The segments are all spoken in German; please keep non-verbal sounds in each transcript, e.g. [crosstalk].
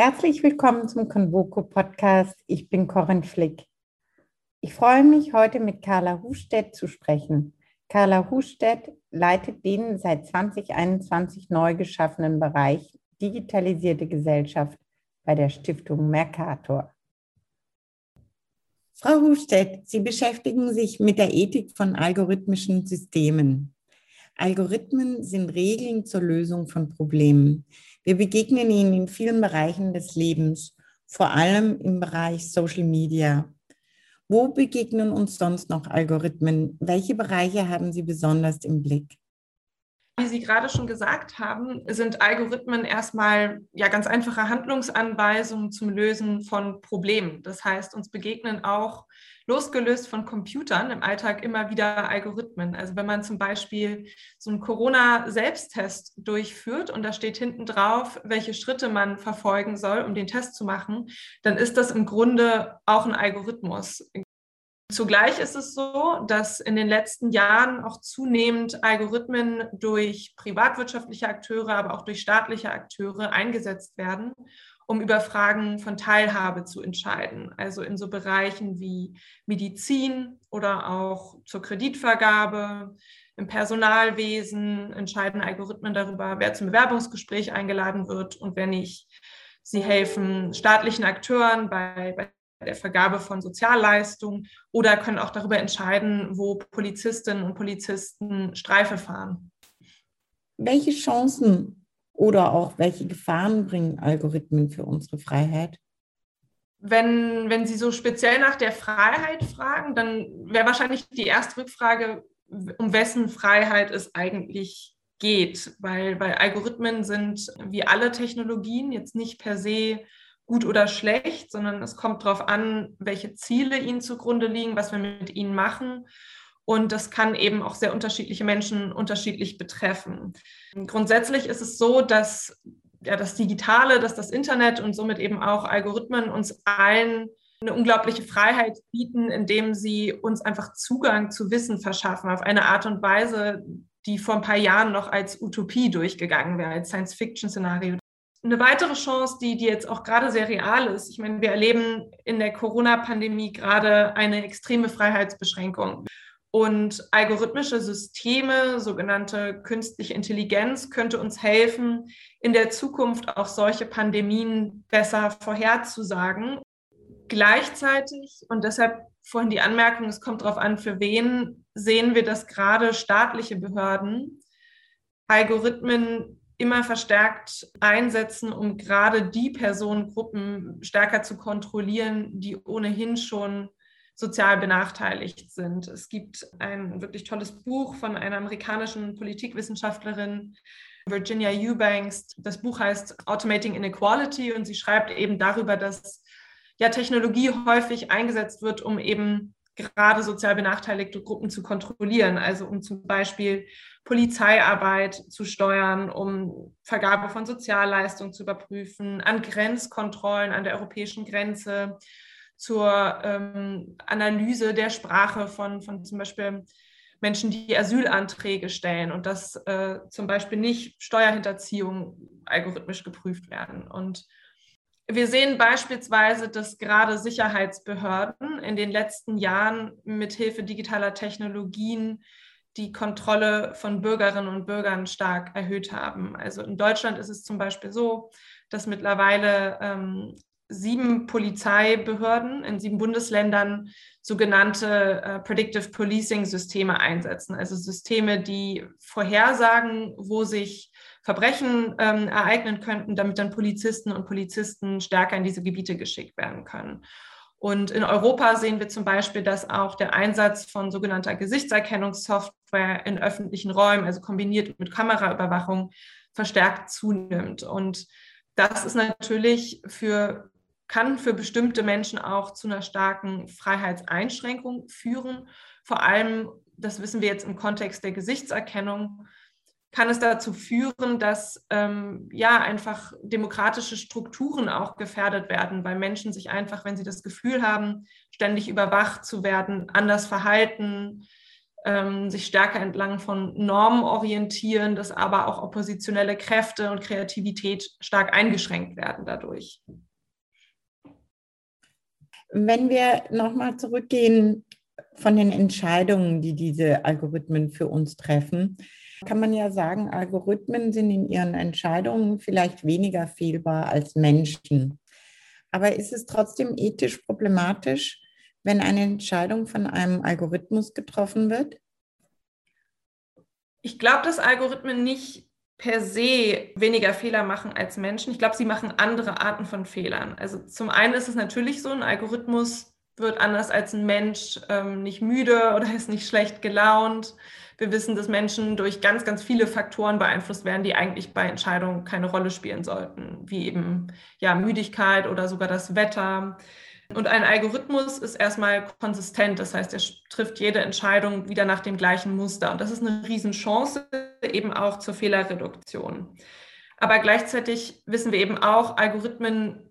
Herzlich willkommen zum Convoco Podcast. Ich bin Corinne Flick. Ich freue mich, heute mit Carla Hustedt zu sprechen. Carla Hustedt leitet den seit 2021 neu geschaffenen Bereich Digitalisierte Gesellschaft bei der Stiftung Mercator. Frau Hustedt, Sie beschäftigen sich mit der Ethik von algorithmischen Systemen. Algorithmen sind Regeln zur Lösung von Problemen. Wir begegnen ihnen in vielen Bereichen des Lebens, vor allem im Bereich Social Media. Wo begegnen uns sonst noch Algorithmen? Welche Bereiche haben Sie besonders im Blick? Wie Sie gerade schon gesagt haben, sind Algorithmen erstmal ja ganz einfache Handlungsanweisungen zum Lösen von Problemen. Das heißt, uns begegnen auch losgelöst von Computern im Alltag immer wieder Algorithmen. Also wenn man zum Beispiel so einen Corona-Selbsttest durchführt und da steht hinten drauf, welche Schritte man verfolgen soll, um den Test zu machen, dann ist das im Grunde auch ein Algorithmus. Zugleich ist es so, dass in den letzten Jahren auch zunehmend Algorithmen durch privatwirtschaftliche Akteure, aber auch durch staatliche Akteure eingesetzt werden, um über Fragen von Teilhabe zu entscheiden. Also in so Bereichen wie Medizin oder auch zur Kreditvergabe, im Personalwesen entscheiden Algorithmen darüber, wer zum Bewerbungsgespräch eingeladen wird und wer nicht. Sie helfen staatlichen Akteuren bei, bei der Vergabe von Sozialleistungen oder können auch darüber entscheiden, wo Polizistinnen und Polizisten Streife fahren. Welche Chancen oder auch welche Gefahren bringen Algorithmen für unsere Freiheit? Wenn, wenn Sie so speziell nach der Freiheit fragen, dann wäre wahrscheinlich die erste Rückfrage, um wessen Freiheit es eigentlich geht, weil, weil Algorithmen sind wie alle Technologien jetzt nicht per se gut oder schlecht, sondern es kommt darauf an, welche Ziele ihnen zugrunde liegen, was wir mit ihnen machen. Und das kann eben auch sehr unterschiedliche Menschen unterschiedlich betreffen. Grundsätzlich ist es so, dass ja, das Digitale, dass das Internet und somit eben auch Algorithmen uns allen eine unglaubliche Freiheit bieten, indem sie uns einfach Zugang zu Wissen verschaffen auf eine Art und Weise, die vor ein paar Jahren noch als Utopie durchgegangen wäre, als Science-Fiction-Szenario eine weitere Chance, die, die jetzt auch gerade sehr real ist. Ich meine, wir erleben in der Corona-Pandemie gerade eine extreme Freiheitsbeschränkung. Und algorithmische Systeme, sogenannte künstliche Intelligenz, könnte uns helfen, in der Zukunft auch solche Pandemien besser vorherzusagen. Gleichzeitig, und deshalb vorhin die Anmerkung, es kommt darauf an, für wen, sehen wir, dass gerade staatliche Behörden Algorithmen immer verstärkt einsetzen, um gerade die Personengruppen stärker zu kontrollieren, die ohnehin schon sozial benachteiligt sind. Es gibt ein wirklich tolles Buch von einer amerikanischen Politikwissenschaftlerin, Virginia Eubanks. Das Buch heißt Automating Inequality und sie schreibt eben darüber, dass ja Technologie häufig eingesetzt wird, um eben gerade sozial benachteiligte Gruppen zu kontrollieren. Also um zum Beispiel Polizeiarbeit zu steuern, um Vergabe von Sozialleistungen zu überprüfen, an Grenzkontrollen an der europäischen Grenze, zur ähm, Analyse der Sprache von, von zum Beispiel Menschen, die Asylanträge stellen und dass äh, zum Beispiel nicht Steuerhinterziehung algorithmisch geprüft werden. Und wir sehen beispielsweise, dass gerade Sicherheitsbehörden in den letzten Jahren mithilfe digitaler Technologien die Kontrolle von Bürgerinnen und Bürgern stark erhöht haben. Also in Deutschland ist es zum Beispiel so, dass mittlerweile ähm, sieben Polizeibehörden in sieben Bundesländern sogenannte äh, Predictive Policing Systeme einsetzen, also Systeme, die vorhersagen, wo sich Verbrechen ähm, ereignen könnten, damit dann Polizisten und Polizisten stärker in diese Gebiete geschickt werden können. Und in Europa sehen wir zum Beispiel, dass auch der Einsatz von sogenannter Gesichtserkennungssoftware in öffentlichen Räumen, also kombiniert mit Kameraüberwachung, verstärkt zunimmt. Und das ist natürlich für, kann für bestimmte Menschen auch zu einer starken Freiheitseinschränkung führen. Vor allem, das wissen wir jetzt im Kontext der Gesichtserkennung, kann es dazu führen, dass ähm, ja einfach demokratische Strukturen auch gefährdet werden, weil Menschen sich einfach, wenn sie das Gefühl haben, ständig überwacht zu werden, anders verhalten, ähm, sich stärker entlang von Normen orientieren, dass aber auch oppositionelle Kräfte und Kreativität stark eingeschränkt werden dadurch. Wenn wir nochmal zurückgehen von den Entscheidungen, die diese Algorithmen für uns treffen, kann man ja sagen, Algorithmen sind in ihren Entscheidungen vielleicht weniger fehlbar als Menschen. Aber ist es trotzdem ethisch problematisch, wenn eine Entscheidung von einem Algorithmus getroffen wird? Ich glaube, dass Algorithmen nicht per se weniger Fehler machen als Menschen. Ich glaube, sie machen andere Arten von Fehlern. Also zum einen ist es natürlich so, ein Algorithmus wird anders als ein Mensch ähm, nicht müde oder [laughs] ist nicht schlecht gelaunt. Wir wissen, dass Menschen durch ganz, ganz viele Faktoren beeinflusst werden, die eigentlich bei Entscheidungen keine Rolle spielen sollten, wie eben ja, Müdigkeit oder sogar das Wetter. Und ein Algorithmus ist erstmal konsistent, das heißt, er trifft jede Entscheidung wieder nach dem gleichen Muster. Und das ist eine Riesenchance eben auch zur Fehlerreduktion. Aber gleichzeitig wissen wir eben auch, Algorithmen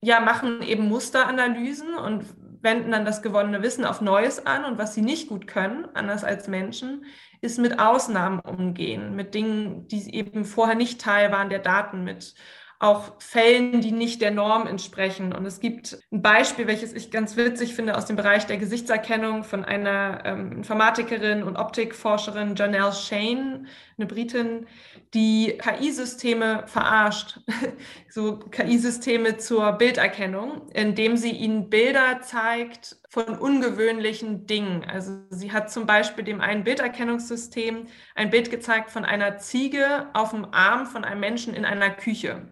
ja, machen eben Musteranalysen und wenden dann das gewonnene Wissen auf Neues an. Und was sie nicht gut können, anders als Menschen, ist mit Ausnahmen umgehen, mit Dingen, die eben vorher nicht Teil waren der Daten, mit auch Fällen, die nicht der Norm entsprechen. Und es gibt ein Beispiel, welches ich ganz witzig finde aus dem Bereich der Gesichtserkennung von einer ähm, Informatikerin und Optikforscherin Janelle Shane, eine Britin, die KI-Systeme verarscht, [laughs] so KI-Systeme zur Bilderkennung, indem sie ihnen Bilder zeigt von ungewöhnlichen Dingen. Also sie hat zum Beispiel dem einen Bilderkennungssystem ein Bild gezeigt von einer Ziege auf dem Arm von einem Menschen in einer Küche.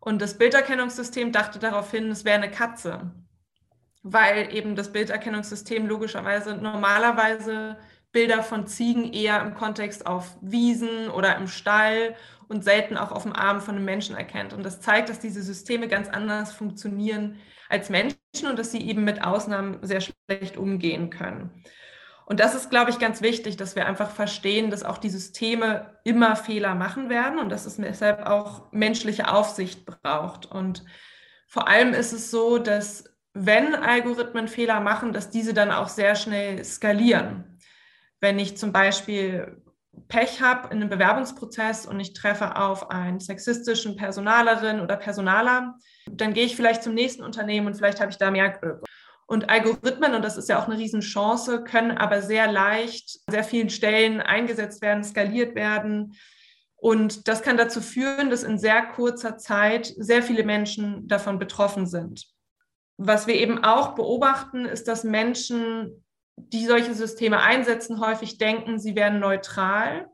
Und das Bilderkennungssystem dachte daraufhin, es wäre eine Katze, weil eben das Bilderkennungssystem logischerweise normalerweise Bilder von Ziegen eher im Kontext auf Wiesen oder im Stall und selten auch auf dem Arm von einem Menschen erkennt. Und das zeigt, dass diese Systeme ganz anders funktionieren als Menschen und dass sie eben mit Ausnahmen sehr schlecht umgehen können. Und das ist, glaube ich, ganz wichtig, dass wir einfach verstehen, dass auch die Systeme immer Fehler machen werden und dass es deshalb auch menschliche Aufsicht braucht. Und vor allem ist es so, dass wenn Algorithmen Fehler machen, dass diese dann auch sehr schnell skalieren. Wenn ich zum Beispiel Pech habe in einem Bewerbungsprozess und ich treffe auf einen sexistischen Personalerin oder Personaler, dann gehe ich vielleicht zum nächsten Unternehmen und vielleicht habe ich da mehr Glück. Und Algorithmen, und das ist ja auch eine Riesenchance, können aber sehr leicht sehr vielen Stellen eingesetzt werden, skaliert werden. Und das kann dazu führen, dass in sehr kurzer Zeit sehr viele Menschen davon betroffen sind. Was wir eben auch beobachten, ist, dass Menschen, die solche Systeme einsetzen, häufig denken, sie wären neutral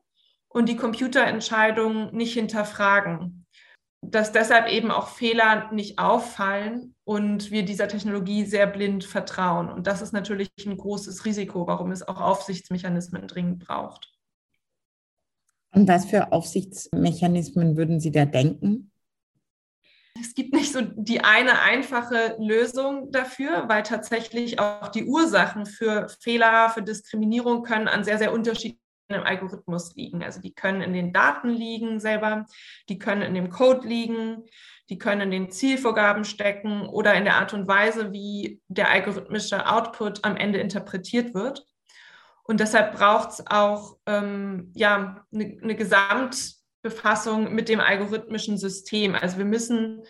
und die Computerentscheidungen nicht hinterfragen dass deshalb eben auch Fehler nicht auffallen und wir dieser Technologie sehr blind vertrauen. Und das ist natürlich ein großes Risiko, warum es auch Aufsichtsmechanismen dringend braucht. Und was für Aufsichtsmechanismen würden Sie da denken? Es gibt nicht so die eine einfache Lösung dafür, weil tatsächlich auch die Ursachen für Fehler, für Diskriminierung können an sehr, sehr unterschiedlichen Algorithmus liegen. Also die können in den Daten liegen selber, die können in dem Code liegen, die können in den Zielvorgaben stecken oder in der Art und Weise, wie der algorithmische Output am Ende interpretiert wird. Und deshalb braucht es auch ähm, ja, eine, eine Gesamtbefassung mit dem algorithmischen System. Also wir müssen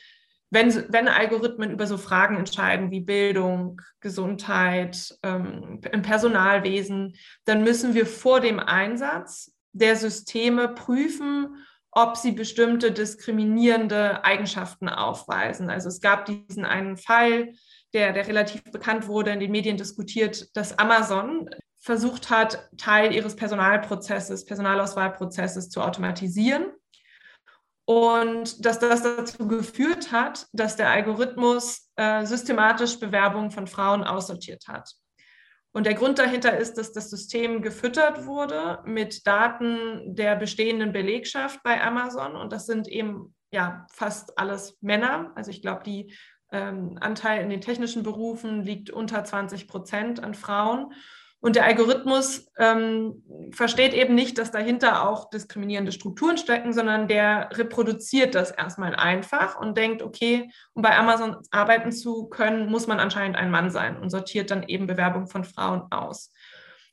wenn, wenn Algorithmen über so Fragen entscheiden wie Bildung, Gesundheit, ähm, im Personalwesen, dann müssen wir vor dem Einsatz der Systeme prüfen, ob sie bestimmte diskriminierende Eigenschaften aufweisen. Also es gab diesen einen Fall, der, der relativ bekannt wurde, in den Medien diskutiert, dass Amazon versucht hat, Teil ihres Personalprozesses, Personalauswahlprozesses zu automatisieren und dass das dazu geführt hat, dass der Algorithmus äh, systematisch Bewerbungen von Frauen aussortiert hat. Und der Grund dahinter ist, dass das System gefüttert wurde mit Daten der bestehenden Belegschaft bei Amazon. Und das sind eben ja fast alles Männer. Also ich glaube, die ähm, Anteil in den technischen Berufen liegt unter 20 Prozent an Frauen. Und der Algorithmus ähm, versteht eben nicht, dass dahinter auch diskriminierende Strukturen stecken, sondern der reproduziert das erstmal einfach und denkt, okay, um bei Amazon arbeiten zu können, muss man anscheinend ein Mann sein und sortiert dann eben Bewerbungen von Frauen aus.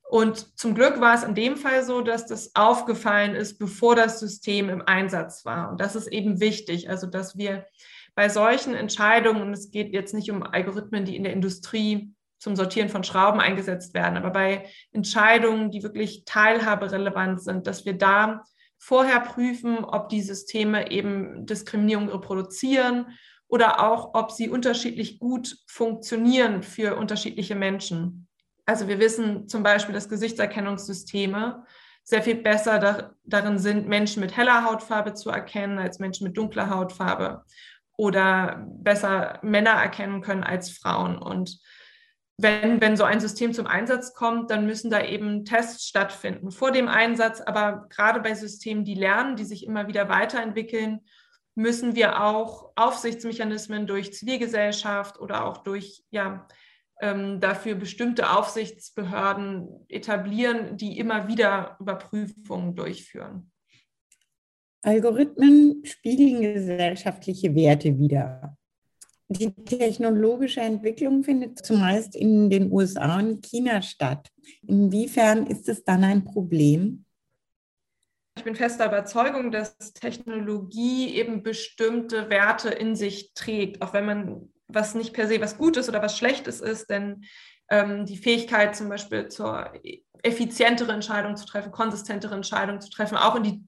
Und zum Glück war es in dem Fall so, dass das aufgefallen ist, bevor das System im Einsatz war. Und das ist eben wichtig, also dass wir bei solchen Entscheidungen, und es geht jetzt nicht um Algorithmen, die in der Industrie zum Sortieren von Schrauben eingesetzt werden, aber bei Entscheidungen, die wirklich teilhaberelevant sind, dass wir da vorher prüfen, ob die Systeme eben Diskriminierung reproduzieren oder auch, ob sie unterschiedlich gut funktionieren für unterschiedliche Menschen. Also wir wissen zum Beispiel, dass Gesichtserkennungssysteme sehr viel besser da, darin sind, Menschen mit heller Hautfarbe zu erkennen als Menschen mit dunkler Hautfarbe oder besser Männer erkennen können als Frauen. Und wenn, wenn so ein System zum Einsatz kommt, dann müssen da eben Tests stattfinden vor dem Einsatz. Aber gerade bei Systemen, die lernen, die sich immer wieder weiterentwickeln, müssen wir auch Aufsichtsmechanismen durch Zivilgesellschaft oder auch durch ja, ähm, dafür bestimmte Aufsichtsbehörden etablieren, die immer wieder Überprüfungen durchführen. Algorithmen spiegeln gesellschaftliche Werte wider. Die technologische Entwicklung findet zumeist in den USA und China statt. Inwiefern ist es dann ein Problem? Ich bin fester Überzeugung, dass Technologie eben bestimmte Werte in sich trägt, auch wenn man was nicht per se was Gutes oder was Schlechtes ist, denn ähm, die Fähigkeit zum Beispiel zur effizientere Entscheidung zu treffen, konsistentere Entscheidung zu treffen, auch in die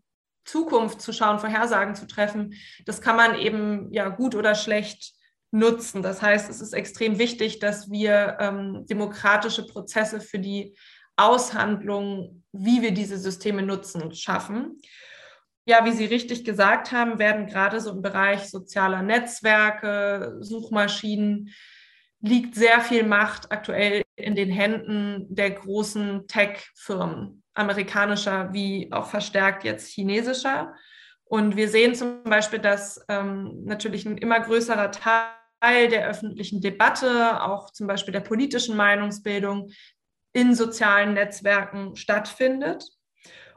Zukunft zu schauen, Vorhersagen zu treffen, das kann man eben ja gut oder schlecht nutzen. Das heißt, es ist extrem wichtig, dass wir ähm, demokratische Prozesse für die Aushandlung, wie wir diese Systeme nutzen, schaffen. Ja, wie Sie richtig gesagt haben, werden gerade so im Bereich sozialer Netzwerke, Suchmaschinen, liegt sehr viel Macht aktuell in den Händen der großen Tech-Firmen, amerikanischer wie auch verstärkt jetzt chinesischer. Und wir sehen zum Beispiel, dass ähm, natürlich ein immer größerer Teil der öffentlichen Debatte, auch zum Beispiel der politischen Meinungsbildung in sozialen Netzwerken stattfindet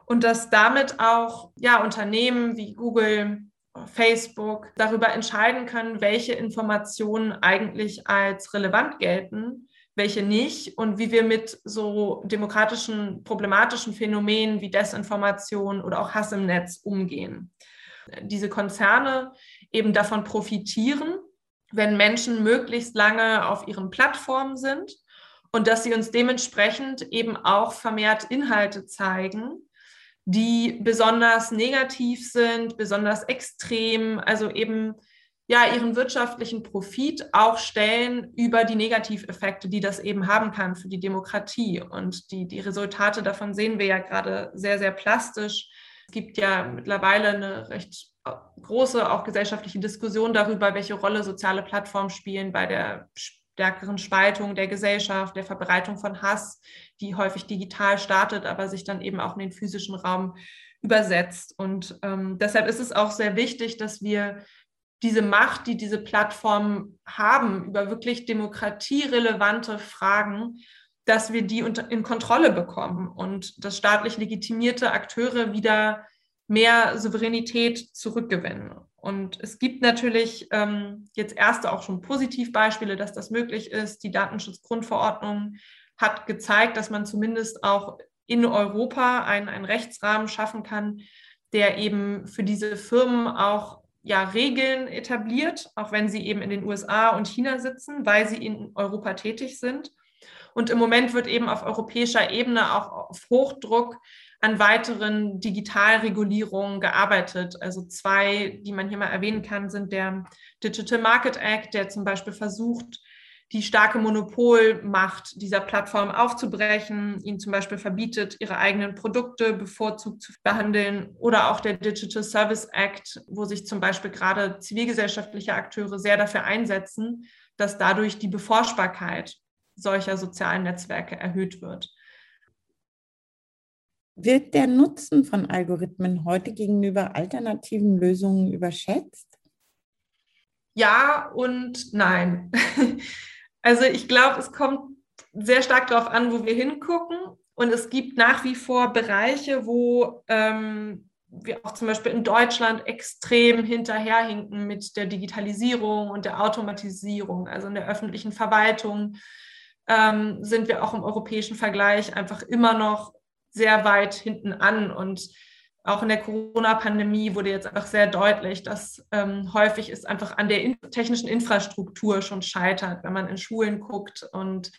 und dass damit auch ja, Unternehmen wie Google, Facebook darüber entscheiden können, welche Informationen eigentlich als relevant gelten, welche nicht und wie wir mit so demokratischen, problematischen Phänomenen wie Desinformation oder auch Hass im Netz umgehen. Diese Konzerne eben davon profitieren, wenn Menschen möglichst lange auf ihren Plattformen sind und dass sie uns dementsprechend eben auch vermehrt Inhalte zeigen, die besonders negativ sind, besonders extrem, also eben ja ihren wirtschaftlichen Profit auch stellen über die Negativeffekte, die das eben haben kann für die Demokratie. Und die, die Resultate davon sehen wir ja gerade sehr, sehr plastisch. Es gibt ja mittlerweile eine recht große auch gesellschaftliche Diskussion darüber, welche Rolle soziale Plattformen spielen bei der stärkeren Spaltung der Gesellschaft, der Verbreitung von Hass, die häufig digital startet, aber sich dann eben auch in den physischen Raum übersetzt. Und ähm, deshalb ist es auch sehr wichtig, dass wir diese Macht, die diese Plattformen haben, über wirklich demokratierelevante Fragen, dass wir die in Kontrolle bekommen und dass staatlich legitimierte Akteure wieder mehr Souveränität zurückgewinnen. Und es gibt natürlich ähm, jetzt erste auch schon Positivbeispiele, dass das möglich ist. Die Datenschutzgrundverordnung hat gezeigt, dass man zumindest auch in Europa einen, einen Rechtsrahmen schaffen kann, der eben für diese Firmen auch ja, Regeln etabliert, auch wenn sie eben in den USA und China sitzen, weil sie in Europa tätig sind. Und im Moment wird eben auf europäischer Ebene auch auf Hochdruck an weiteren Digitalregulierungen gearbeitet. Also zwei, die man hier mal erwähnen kann, sind der Digital Market Act, der zum Beispiel versucht, die starke Monopolmacht dieser Plattform aufzubrechen, ihnen zum Beispiel verbietet, ihre eigenen Produkte bevorzugt zu behandeln. Oder auch der Digital Service Act, wo sich zum Beispiel gerade zivilgesellschaftliche Akteure sehr dafür einsetzen, dass dadurch die Beforschbarkeit solcher sozialen Netzwerke erhöht wird. Wird der Nutzen von Algorithmen heute gegenüber alternativen Lösungen überschätzt? Ja und nein. [laughs] Also ich glaube, es kommt sehr stark darauf an, wo wir hingucken. Und es gibt nach wie vor Bereiche, wo ähm, wir auch zum Beispiel in Deutschland extrem hinterherhinken mit der Digitalisierung und der Automatisierung, also in der öffentlichen Verwaltung ähm, sind wir auch im europäischen Vergleich einfach immer noch sehr weit hinten an. Und auch in der Corona-Pandemie wurde jetzt einfach sehr deutlich, dass ähm, häufig es einfach an der in technischen Infrastruktur schon scheitert, wenn man in Schulen guckt und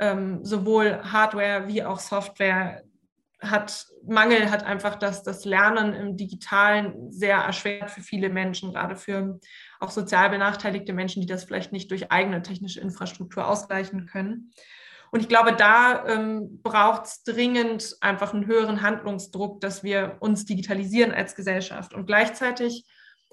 ähm, sowohl Hardware wie auch Software hat Mangel hat einfach das, das Lernen im Digitalen sehr erschwert für viele Menschen, gerade für auch sozial benachteiligte Menschen, die das vielleicht nicht durch eigene technische Infrastruktur ausgleichen können. Und ich glaube, da ähm, braucht es dringend einfach einen höheren Handlungsdruck, dass wir uns digitalisieren als Gesellschaft. Und gleichzeitig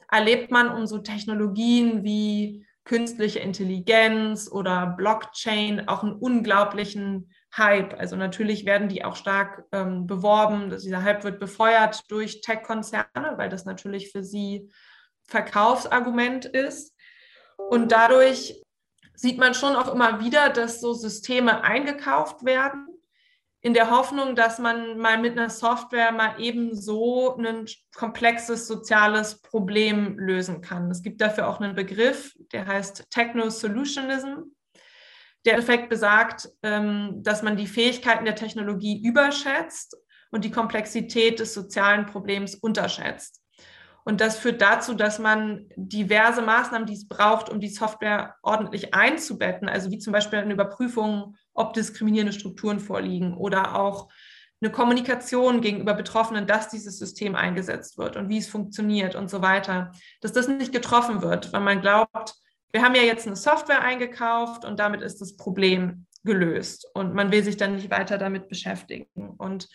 erlebt man um so Technologien wie künstliche Intelligenz oder Blockchain auch einen unglaublichen Hype. Also natürlich werden die auch stark ähm, beworben. Dieser Hype wird befeuert durch Tech-Konzerne, weil das natürlich für sie Verkaufsargument ist. Und dadurch sieht man schon auch immer wieder, dass so Systeme eingekauft werden, in der Hoffnung, dass man mal mit einer Software mal eben so ein komplexes soziales Problem lösen kann. Es gibt dafür auch einen Begriff, der heißt Techno-Solutionism. Der Effekt besagt, ähm, dass man die Fähigkeiten der Technologie überschätzt und die Komplexität des sozialen Problems unterschätzt. Und das führt dazu, dass man diverse Maßnahmen, die es braucht, um die Software ordentlich einzubetten, also wie zum Beispiel eine Überprüfung, ob diskriminierende Strukturen vorliegen oder auch eine Kommunikation gegenüber Betroffenen, dass dieses System eingesetzt wird und wie es funktioniert und so weiter, dass das nicht getroffen wird, weil man glaubt, wir haben ja jetzt eine Software eingekauft und damit ist das Problem gelöst und man will sich dann nicht weiter damit beschäftigen. Und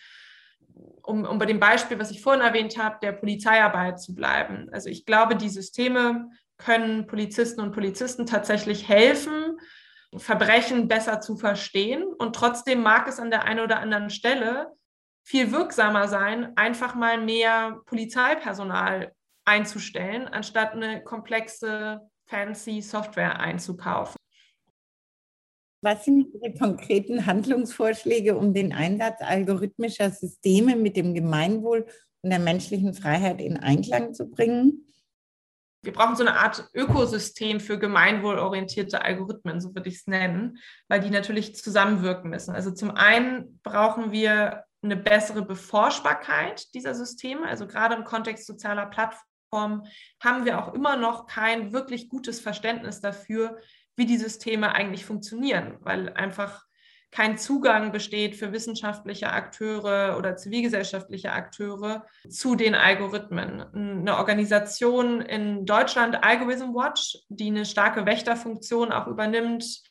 um, um bei dem Beispiel, was ich vorhin erwähnt habe, der Polizeiarbeit zu bleiben. Also ich glaube, die Systeme können Polizisten und Polizisten tatsächlich helfen, Verbrechen besser zu verstehen. Und trotzdem mag es an der einen oder anderen Stelle viel wirksamer sein, einfach mal mehr Polizeipersonal einzustellen, anstatt eine komplexe, fancy Software einzukaufen. Was sind Ihre konkreten Handlungsvorschläge, um den Einsatz algorithmischer Systeme mit dem Gemeinwohl und der menschlichen Freiheit in Einklang zu bringen? Wir brauchen so eine Art Ökosystem für gemeinwohlorientierte Algorithmen, so würde ich es nennen, weil die natürlich zusammenwirken müssen. Also zum einen brauchen wir eine bessere Beforschbarkeit dieser Systeme. Also gerade im Kontext sozialer Plattformen haben wir auch immer noch kein wirklich gutes Verständnis dafür, wie die Systeme eigentlich funktionieren, weil einfach kein Zugang besteht für wissenschaftliche Akteure oder zivilgesellschaftliche Akteure zu den Algorithmen. Eine Organisation in Deutschland, Algorithm Watch, die eine starke Wächterfunktion auch übernimmt,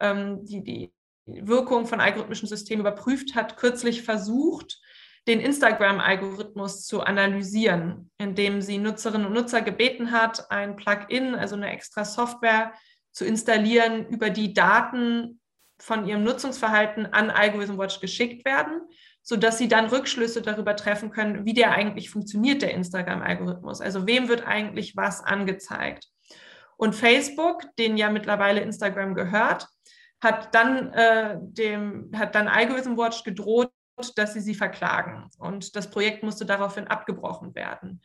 ähm, die die Wirkung von algorithmischen Systemen überprüft hat, kürzlich versucht, den Instagram-Algorithmus zu analysieren, indem sie Nutzerinnen und Nutzer gebeten hat, ein Plugin, also eine extra Software zu installieren, über die Daten von ihrem Nutzungsverhalten an Algorithm Watch geschickt werden, sodass sie dann Rückschlüsse darüber treffen können, wie der eigentlich funktioniert, der Instagram-Algorithmus. Also wem wird eigentlich was angezeigt. Und Facebook, den ja mittlerweile Instagram gehört, hat dann, äh, dem, hat dann Algorithm Watch gedroht, dass sie sie verklagen. Und das Projekt musste daraufhin abgebrochen werden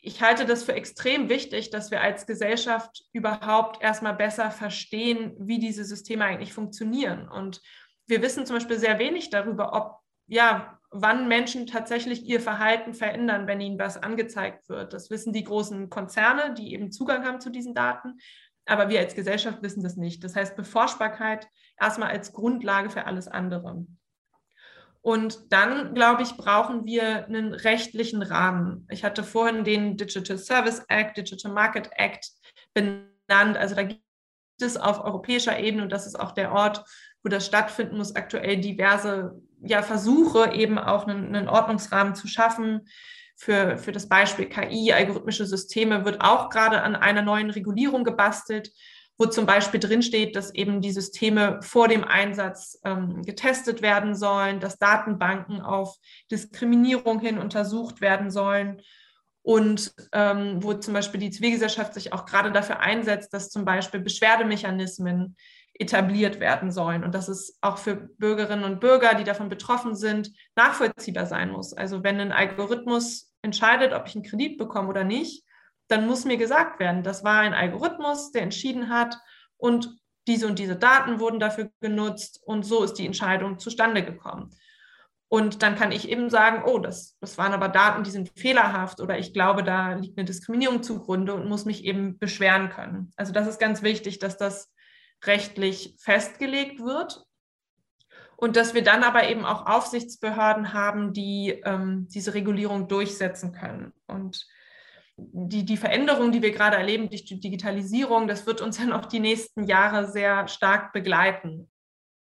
ich halte das für extrem wichtig, dass wir als Gesellschaft überhaupt erstmal besser verstehen, wie diese Systeme eigentlich funktionieren. Und wir wissen zum Beispiel sehr wenig darüber, ob, ja, wann Menschen tatsächlich ihr Verhalten verändern, wenn ihnen was angezeigt wird. Das wissen die großen Konzerne, die eben Zugang haben zu diesen Daten. Aber wir als Gesellschaft wissen das nicht. Das heißt, Beforschbarkeit erstmal als Grundlage für alles andere. Und dann, glaube ich, brauchen wir einen rechtlichen Rahmen. Ich hatte vorhin den Digital Service Act, Digital Market Act benannt. Also da gibt es auf europäischer Ebene, und das ist auch der Ort, wo das stattfinden muss, aktuell diverse ja, Versuche, eben auch einen, einen Ordnungsrahmen zu schaffen. Für, für das Beispiel KI, algorithmische Systeme, wird auch gerade an einer neuen Regulierung gebastelt wo zum Beispiel drinsteht, dass eben die Systeme vor dem Einsatz ähm, getestet werden sollen, dass Datenbanken auf Diskriminierung hin untersucht werden sollen und ähm, wo zum Beispiel die Zivilgesellschaft sich auch gerade dafür einsetzt, dass zum Beispiel Beschwerdemechanismen etabliert werden sollen und dass es auch für Bürgerinnen und Bürger, die davon betroffen sind, nachvollziehbar sein muss. Also wenn ein Algorithmus entscheidet, ob ich einen Kredit bekomme oder nicht, dann muss mir gesagt werden, das war ein Algorithmus, der entschieden hat und diese und diese Daten wurden dafür genutzt und so ist die Entscheidung zustande gekommen. Und dann kann ich eben sagen, oh, das, das waren aber Daten, die sind fehlerhaft oder ich glaube, da liegt eine Diskriminierung zugrunde und muss mich eben beschweren können. Also das ist ganz wichtig, dass das rechtlich festgelegt wird und dass wir dann aber eben auch Aufsichtsbehörden haben, die ähm, diese Regulierung durchsetzen können. Und die, die Veränderung, die wir gerade erleben durch die Digitalisierung, das wird uns [laughs] ja noch die nächsten Jahre sehr stark begleiten.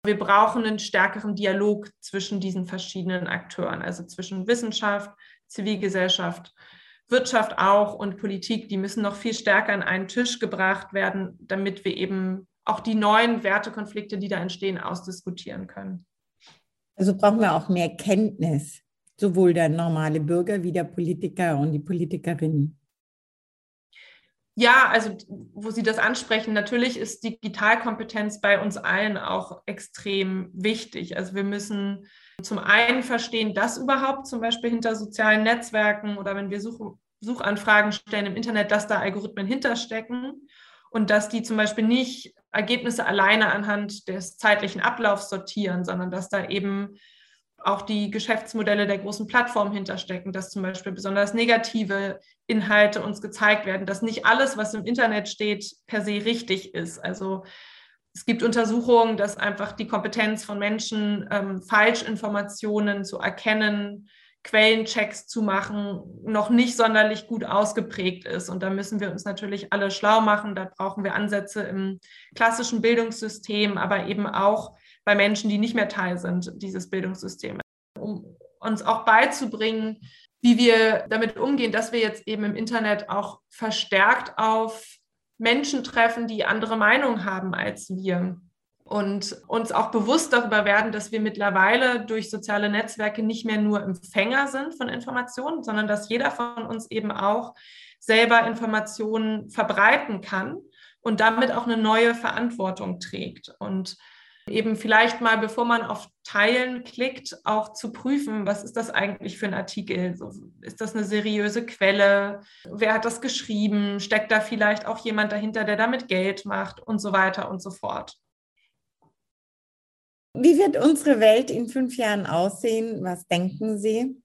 Wir brauchen einen stärkeren Dialog zwischen diesen verschiedenen Akteuren, also zwischen Wissenschaft, Zivilgesellschaft, Wirtschaft auch und Politik. Die müssen noch viel stärker an einen Tisch gebracht werden, damit wir eben auch die neuen Wertekonflikte, die da entstehen, ausdiskutieren können. Also brauchen wir auch mehr Kenntnis, sowohl der normale Bürger wie der Politiker und die Politikerinnen. Ja, also wo Sie das ansprechen, natürlich ist Digitalkompetenz bei uns allen auch extrem wichtig. Also wir müssen zum einen verstehen, dass überhaupt zum Beispiel hinter sozialen Netzwerken oder wenn wir Such Suchanfragen stellen im Internet, dass da Algorithmen hinterstecken und dass die zum Beispiel nicht Ergebnisse alleine anhand des zeitlichen Ablaufs sortieren, sondern dass da eben auch die Geschäftsmodelle der großen Plattformen hinterstecken, dass zum Beispiel besonders negative Inhalte uns gezeigt werden, dass nicht alles, was im Internet steht, per se richtig ist. Also es gibt Untersuchungen, dass einfach die Kompetenz von Menschen, ähm, Falschinformationen zu erkennen, Quellenchecks zu machen, noch nicht sonderlich gut ausgeprägt ist. Und da müssen wir uns natürlich alle schlau machen. Da brauchen wir Ansätze im klassischen Bildungssystem, aber eben auch bei Menschen, die nicht mehr Teil sind dieses Bildungssystems, um uns auch beizubringen, wie wir damit umgehen, dass wir jetzt eben im Internet auch verstärkt auf Menschen treffen, die andere Meinungen haben als wir und uns auch bewusst darüber werden, dass wir mittlerweile durch soziale Netzwerke nicht mehr nur Empfänger sind von Informationen, sondern dass jeder von uns eben auch selber Informationen verbreiten kann und damit auch eine neue Verantwortung trägt. Und eben vielleicht mal, bevor man auf Teilen klickt, auch zu prüfen, was ist das eigentlich für ein Artikel? So, ist das eine seriöse Quelle? Wer hat das geschrieben? Steckt da vielleicht auch jemand dahinter, der damit Geld macht und so weiter und so fort? Wie wird unsere Welt in fünf Jahren aussehen? Was denken Sie?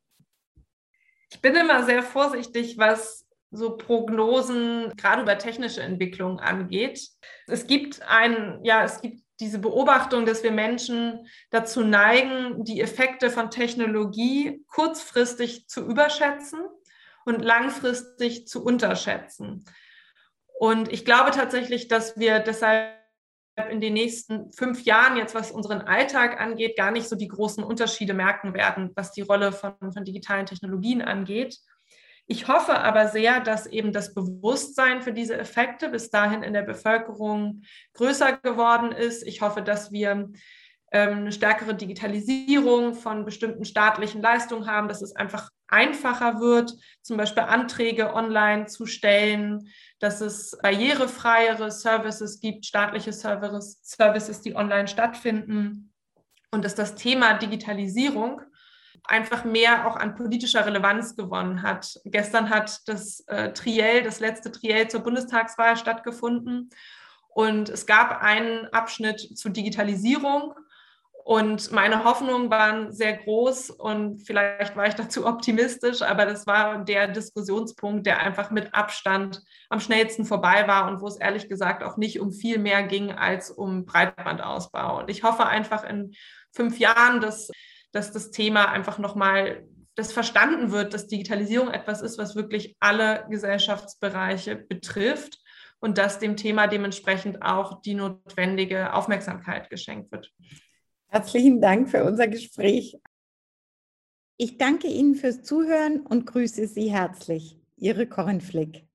Ich bin immer sehr vorsichtig, was so Prognosen gerade über technische Entwicklung angeht. Es gibt ein, ja, es gibt diese Beobachtung, dass wir Menschen dazu neigen, die Effekte von Technologie kurzfristig zu überschätzen und langfristig zu unterschätzen. Und ich glaube tatsächlich, dass wir deshalb in den nächsten fünf Jahren, jetzt was unseren Alltag angeht, gar nicht so die großen Unterschiede merken werden, was die Rolle von, von digitalen Technologien angeht. Ich hoffe aber sehr, dass eben das Bewusstsein für diese Effekte bis dahin in der Bevölkerung größer geworden ist. Ich hoffe, dass wir ähm, eine stärkere Digitalisierung von bestimmten staatlichen Leistungen haben, dass es einfach einfacher wird, zum Beispiel Anträge online zu stellen, dass es barrierefreiere Services gibt, staatliche Services, Services, die online stattfinden und dass das Thema Digitalisierung einfach mehr auch an politischer Relevanz gewonnen hat. Gestern hat das äh, Triell, das letzte Triell zur Bundestagswahl stattgefunden und es gab einen Abschnitt zur Digitalisierung und meine Hoffnungen waren sehr groß und vielleicht war ich dazu [laughs] optimistisch, aber das war der Diskussionspunkt, der einfach mit Abstand am schnellsten vorbei war und wo es ehrlich gesagt auch nicht um viel mehr ging als um Breitbandausbau. Und ich hoffe einfach in fünf Jahren, dass dass das Thema einfach nochmal das verstanden wird, dass Digitalisierung etwas ist, was wirklich alle Gesellschaftsbereiche betrifft und dass dem Thema dementsprechend auch die notwendige Aufmerksamkeit geschenkt wird. Herzlichen Dank für unser Gespräch. Ich danke Ihnen fürs Zuhören und grüße Sie herzlich. Ihre Corinne Flick.